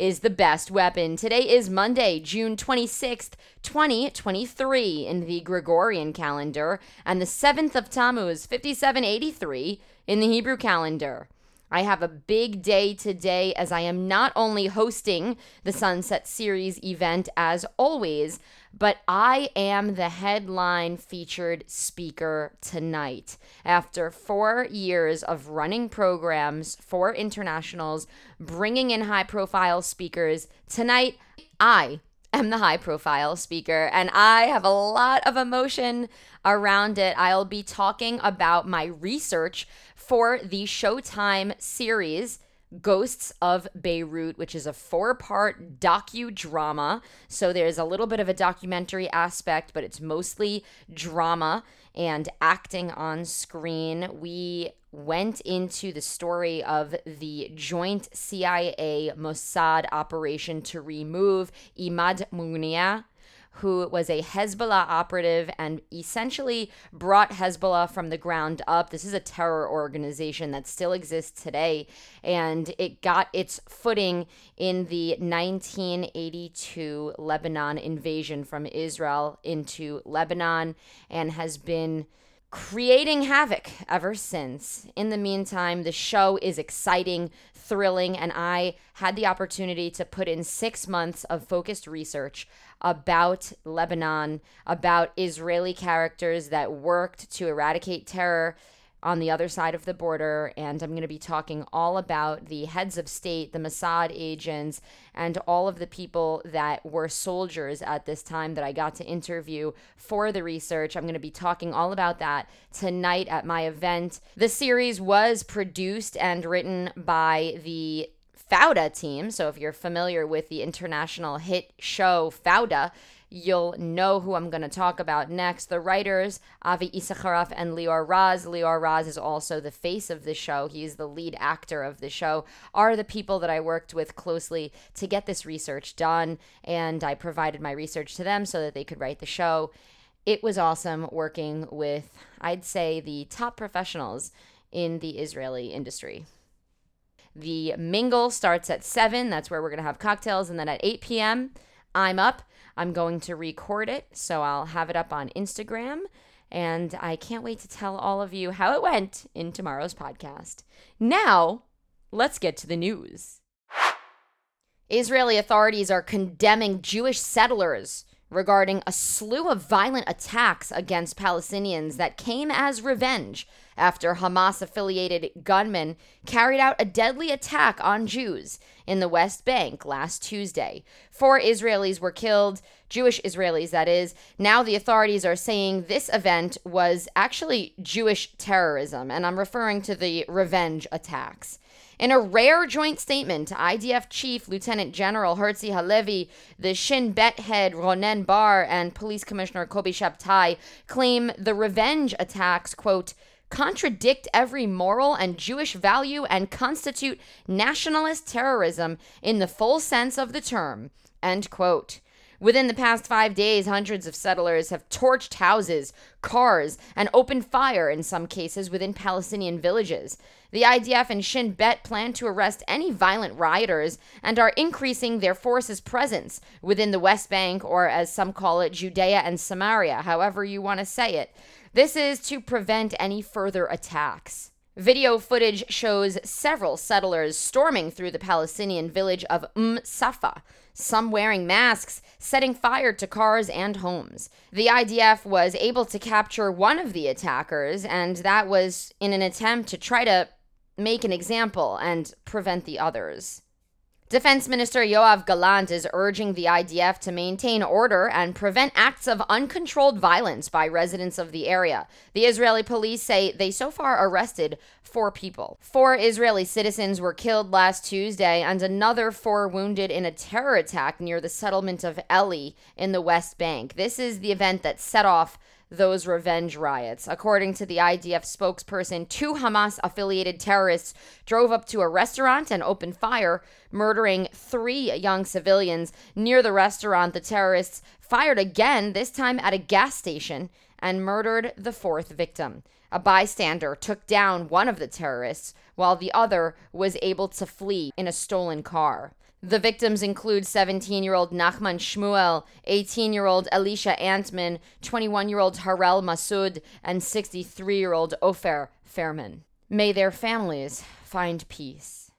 is the best weapon. Today is Monday, June 26th, 2023 in the Gregorian calendar, and the 7th of Tammuz, 5783 in the Hebrew calendar. I have a big day today as I am not only hosting the Sunset Series event as always, but I am the headline featured speaker tonight. After four years of running programs for internationals, bringing in high profile speakers, tonight I am the high profile speaker and I have a lot of emotion around it. I'll be talking about my research for the Showtime series. Ghosts of Beirut, which is a four part docudrama. So there's a little bit of a documentary aspect, but it's mostly drama and acting on screen. We went into the story of the joint CIA Mossad operation to remove Imad Mughniyeh who was a Hezbollah operative and essentially brought Hezbollah from the ground up. This is a terror organization that still exists today, and it got its footing in the 1982 Lebanon invasion from Israel into Lebanon and has been creating havoc ever since. In the meantime, the show is exciting, thrilling, and I had the opportunity to put in six months of focused research about Lebanon, about Israeli characters that worked to eradicate terror on the other side of the border. And I'm going to be talking all about the heads of state, the Mossad agents, and all of the people that were soldiers at this time that I got to interview for the research. I'm going to be talking all about that tonight at my event. The series was produced and written by the Fauda team. So if you're familiar with the international hit show Fauda, you'll know who I'm going to talk about next. The writers, Avi Issacharoff and Lior Raz. Lior Raz is also the face of the show. He's the lead actor of the show, are the people that I worked with closely to get this research done. And I provided my research to them so that they could write the show. It was awesome working with, I'd say, the top professionals in the Israeli industry. The mingle starts at 7. That's where we're going to have cocktails. And then at 8 p.m., I'm up. I'm going to record it. So I'll have it up on Instagram. And I can't wait to tell all of you how it went in tomorrow's podcast. Now, let's get to the news. Israeli authorities are condemning Jewish settlers regarding a slew of violent attacks against Palestinians that came as revenge after Hamas affiliated gunmen carried out a deadly attack on Jews in the West Bank last Tuesday. Four Israelis were killed, Jewish Israelis, that is. Now the authorities are saying this event was actually Jewish terrorism, and I'm referring to the revenge attacks. In a rare joint statement, IDF Chief Lieutenant General Herzi Halevi, the Shin Bet head Ronen Bar, and Police Commissioner Kobi Shabtai claim the revenge attacks, quote, contradict every moral and Jewish value and constitute nationalist terrorism in the full sense of the term. End quote. Within the past five days, hundreds of settlers have torched houses, cars, and opened fire in some cases within Palestinian villages. The IDF and Shin Bet plan to arrest any violent rioters and are increasing their forces' presence within the West Bank, or as some call it, Judea and Samaria, however you want to say it. This is to prevent any further attacks. Video footage shows several settlers storming through the Palestinian village of Umm Safa, some wearing masks, setting fire to cars and homes. The IDF was able to capture one of the attackers, and that was in an attempt to try to make an example and prevent the others. Defense Minister Yoav Gallant is urging the IDF to maintain order and prevent acts of uncontrolled violence by residents of the area. The Israeli police say they so far arrested four people. Four Israeli citizens were killed last Tuesday, and another four wounded in a terror attack near the settlement of Eli in the West Bank. This is the event that set off those revenge riots. According to the IDF spokesperson, two Hamas affiliated terrorists drove up to a restaurant and opened fire, murdering three young civilians. Near the restaurant, the terrorists fired again, this time at a gas station, and murdered the fourth victim. A bystander took down one of the terrorists, while the other was able to flee in a stolen car. The victims include 17 year old Nachman Shmuel, 18 year old Elisha Antman, 21 year old Harel Masud, and 63 year old Ofer Fairman. May their families find peace.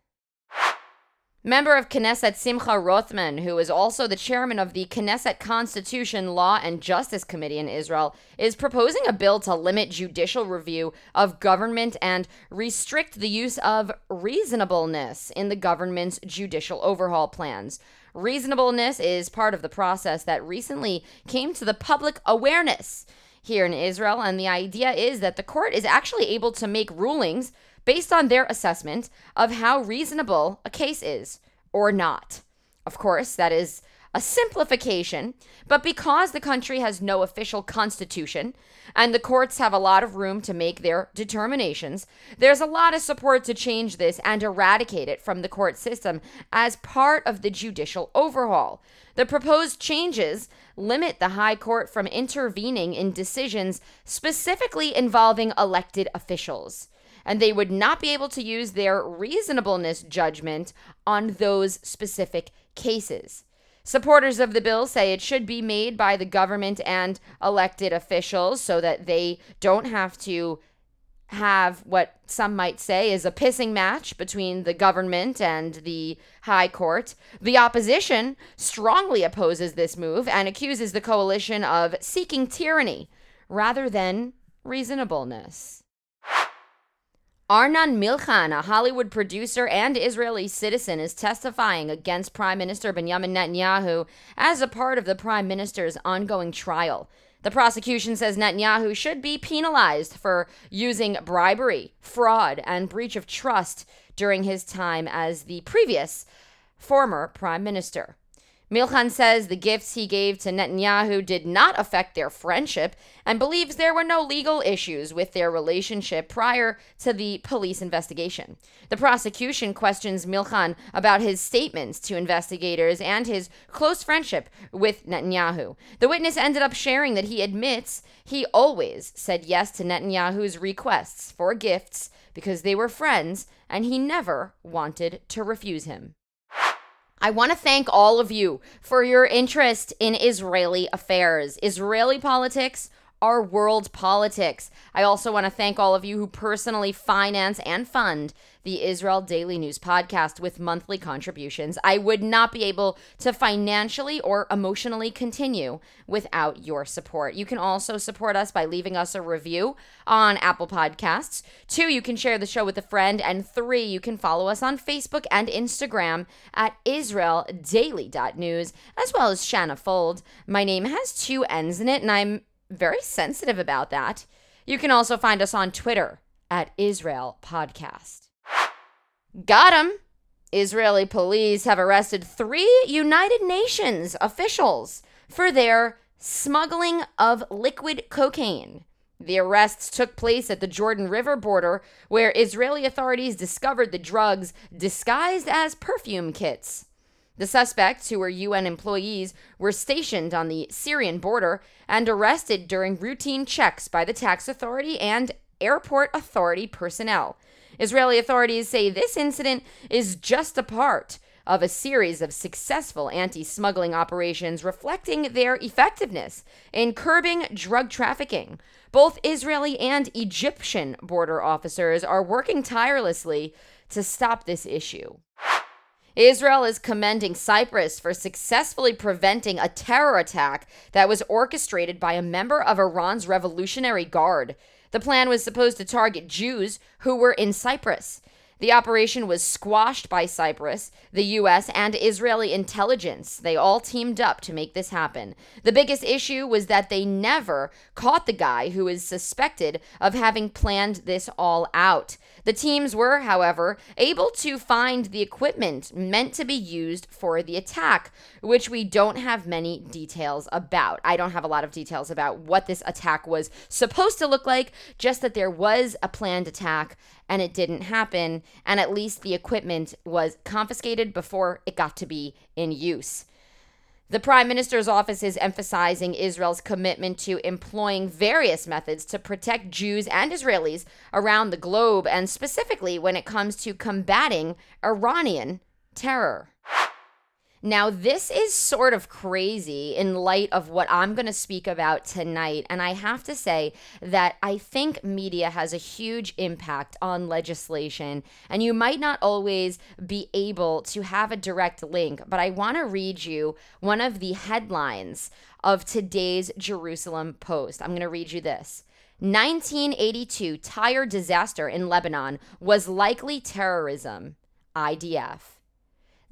Member of Knesset Simcha Rothman, who is also the chairman of the Knesset Constitution, Law, and Justice Committee in Israel, is proposing a bill to limit judicial review of government and restrict the use of reasonableness in the government's judicial overhaul plans. Reasonableness is part of the process that recently came to the public awareness here in Israel, and the idea is that the court is actually able to make rulings based on their assessment of how reasonable a case is or not. Of course, that is a simplification, but because the country has no official constitution and the courts have a lot of room to make their determinations, there's a lot of support to change this and eradicate it from the court system as part of the judicial overhaul. The proposed changes limit the High Court from intervening in decisions specifically involving elected officials and they would not be able to use their reasonableness judgment on those specific cases. Supporters of the bill say it should be made by the government and elected officials so that they don't have to have what some might say is a pissing match between the government and the High Court. The opposition strongly opposes this move and accuses the coalition of seeking tyranny rather than reasonableness. Arnon Milchan, a Hollywood producer and Israeli citizen, is testifying against Prime Minister Benjamin Netanyahu as a part of the Prime Minister's ongoing trial. The prosecution says Netanyahu should be penalized for using bribery, fraud, and breach of trust during his time as the previous former prime minister. Milchan says the gifts he gave to Netanyahu did not affect their friendship and believes there were no legal issues with their relationship prior to the police investigation. The prosecution questions Milchan about his statements to investigators and his close friendship with Netanyahu. The witness ended up sharing that he admits he always said yes to Netanyahu's requests for gifts because they were friends and he never wanted to refuse him. I want to thank all of you for your interest in Israeli affairs. Israeli politics our world politics. I also want to thank all of you who personally finance and fund the Israel Daily News podcast with monthly contributions. I would not be able to financially or emotionally continue without your support. You can also support us by leaving us a review on Apple Podcasts. Two, you can share the show with a friend. And three, you can follow us on Facebook and Instagram at IsraelDaily.news, as well as Shanna Fuld. My name has two N's in it, and I'm very sensitive about that. You can also find us on Twitter at Israel Podcast. Got him! Israeli police have arrested three United Nations officials for their smuggling of liquid cocaine. The arrests took place at the Jordan River border, where Israeli authorities discovered the drugs disguised as perfume kits. The suspects, who were UN employees, were stationed on the Syrian border and arrested during routine checks by the tax authority and airport authority personnel. Israeli authorities say this incident is just a part of a series of successful anti smuggling operations reflecting their effectiveness in curbing drug trafficking. Both Israeli and Egyptian border officers are working tirelessly to stop this issue. Israel is commending Cyprus for successfully preventing a terror attack that was orchestrated by a member of Iran's Revolutionary Guard. The plan was supposed to target Jews who were in Cyprus. The operation was squashed by Cyprus, the US, and Israeli intelligence. They all teamed up to make this happen. The biggest issue was that they never caught the guy who is suspected of having planned this all out. The teams were, however, able to find the equipment meant to be used for the attack, which we don't have many details about. I don't have a lot of details about what this attack was supposed to look like, just that there was a planned attack and it didn't happen, and at least the equipment was confiscated before it got to be in use. The Prime Minister's office is emphasizing Israel's commitment to employing various methods to protect Jews and Israelis around the globe, and specifically when it comes to combating Iranian terror. Now, this is sort of crazy in light of what I'm going to speak about tonight. And I have to say that I think media has a huge impact on legislation. And you might not always be able to have a direct link, but I want to read you one of the headlines of today's Jerusalem Post. I'm going to read you this. 1982 Tyre disaster in Lebanon was likely terrorism. IDF.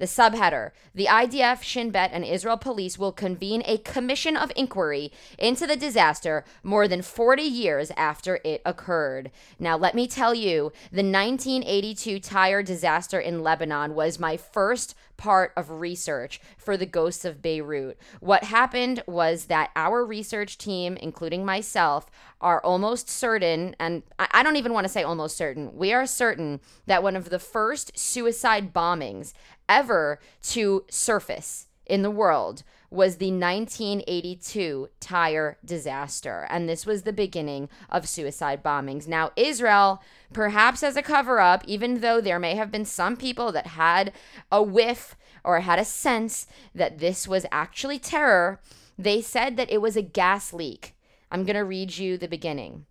The subheader The IDF, Shin Bet, and Israel police will convene a commission of inquiry into the disaster more than 40 years after it occurred. Now, let me tell you, the 1982 Tyre disaster in Lebanon was my first part of research for the ghosts of Beirut. What happened was that our research team, including myself, are almost certain, and I don't even want to say almost certain, we are certain that one of the first suicide bombings ever to surface in the world was the 1982 Tyre disaster. And this was the beginning of suicide bombings. Now, Israel, perhaps as a cover up, even though there may have been some people that had a whiff or had a sense that this was actually terror, they said that it was a gas leak. I'm going to read you the beginning.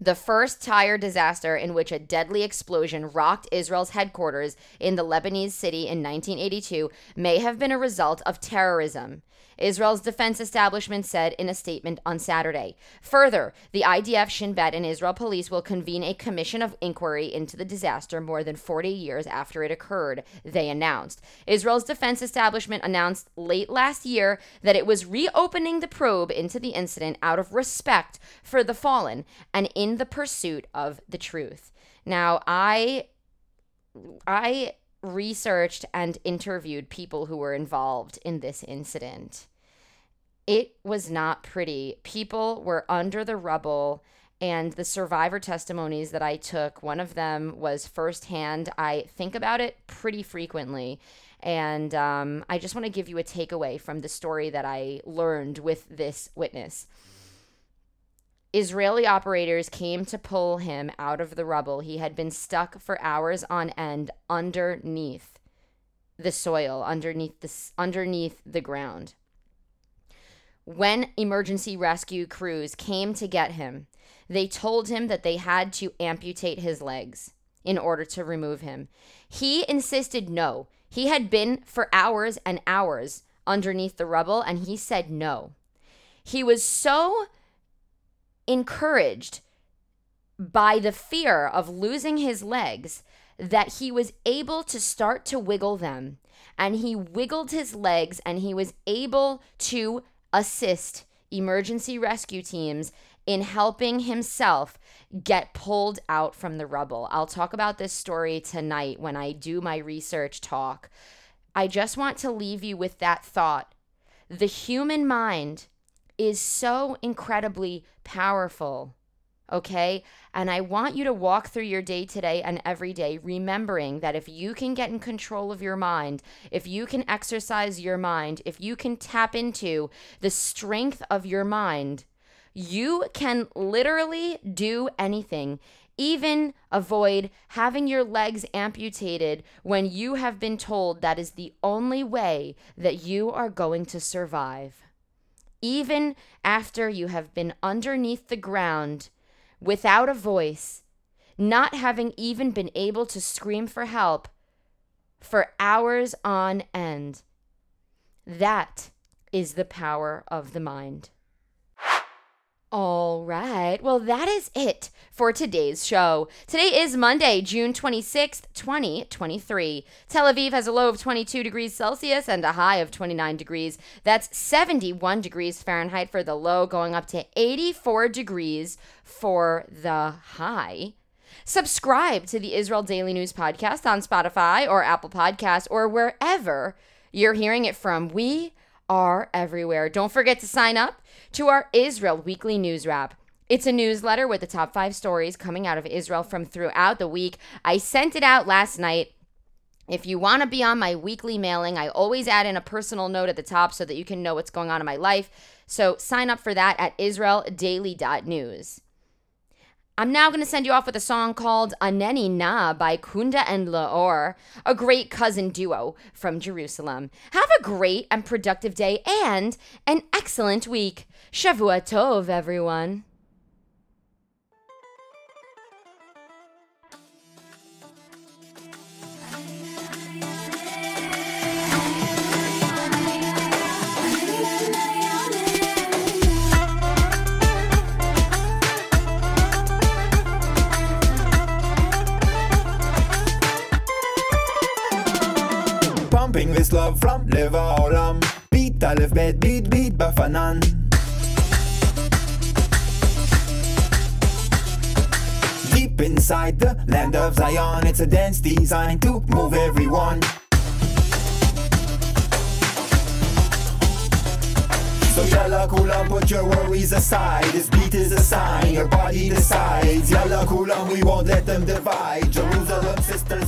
The first Tyre disaster in which a deadly explosion rocked Israel's headquarters in the Lebanese city in 1982 may have been a result of terrorism. Israel's defense establishment said in a statement on Saturday. Further, the IDF, Shin Bet, and Israel police will convene a commission of inquiry into the disaster more than 40 years after it occurred, they announced. Israel's defense establishment announced late last year that it was reopening the probe into the incident out of respect for the fallen and in the pursuit of the truth. Now, I I researched and interviewed people who were involved in this incident. It was not pretty. People were under the rubble, and the survivor testimonies that I took, one of them was firsthand. I think about it pretty frequently. And um, I just want to give you a takeaway from the story that I learned with this witness. Israeli operators came to pull him out of the rubble. He had been stuck for hours on end underneath the soil, underneath the, underneath the ground. When emergency rescue crews came to get him, they told him that they had to amputate his legs in order to remove him. He insisted no. He had been for hours and hours underneath the rubble, and he said no. He was so encouraged by the fear of losing his legs that he was able to start to wiggle them. And he wiggled his legs and he was able to assist emergency rescue teams in helping himself get pulled out from the rubble. I'll talk about this story tonight when I do my research talk. I just want to leave you with that thought. The human mind is so incredibly powerful. Okay. And I want you to walk through your day today and every day, remembering that if you can get in control of your mind, if you can exercise your mind, if you can tap into the strength of your mind, you can literally do anything, even avoid having your legs amputated when you have been told that is the only way that you are going to survive even after you have been underneath the ground without a voice, not having even been able to scream for help for hours on end. That is the power of the mind. All right. Well, that is it for today's show. Today is Monday, June 26th, 2023. Tel Aviv has a low of 22 degrees Celsius and a high of 29 degrees. That's 71 degrees Fahrenheit for the low, going up to 84 degrees for the high. Subscribe to the Israel Daily News Podcast on Spotify or Apple Podcasts or wherever you're hearing it from. We are everywhere. Don't forget to sign up to our Israel Weekly News Wrap. It's a newsletter with the top five stories coming out of Israel from throughout the week. I sent it out last night. If you want to be on my weekly mailing, I always add in a personal note at the top so that you can know what's going on in my life. So sign up for that at israeldaily.news. I'm now going to send you off with a song called Aneni Na by Kunda and Laor, a great cousin duo from Jerusalem. Have a great and productive day and an excellent week. Shavua Tov, everyone. pumping this love from לב העולם ביט א' ב' ביט ביט בפנן Deep inside the land of Zion It's a dance designed to move everyone So yalla kulam, put your worries aside This beat is a sign, your body decides Yalla kulam, we won't let them divide Jerusalem sister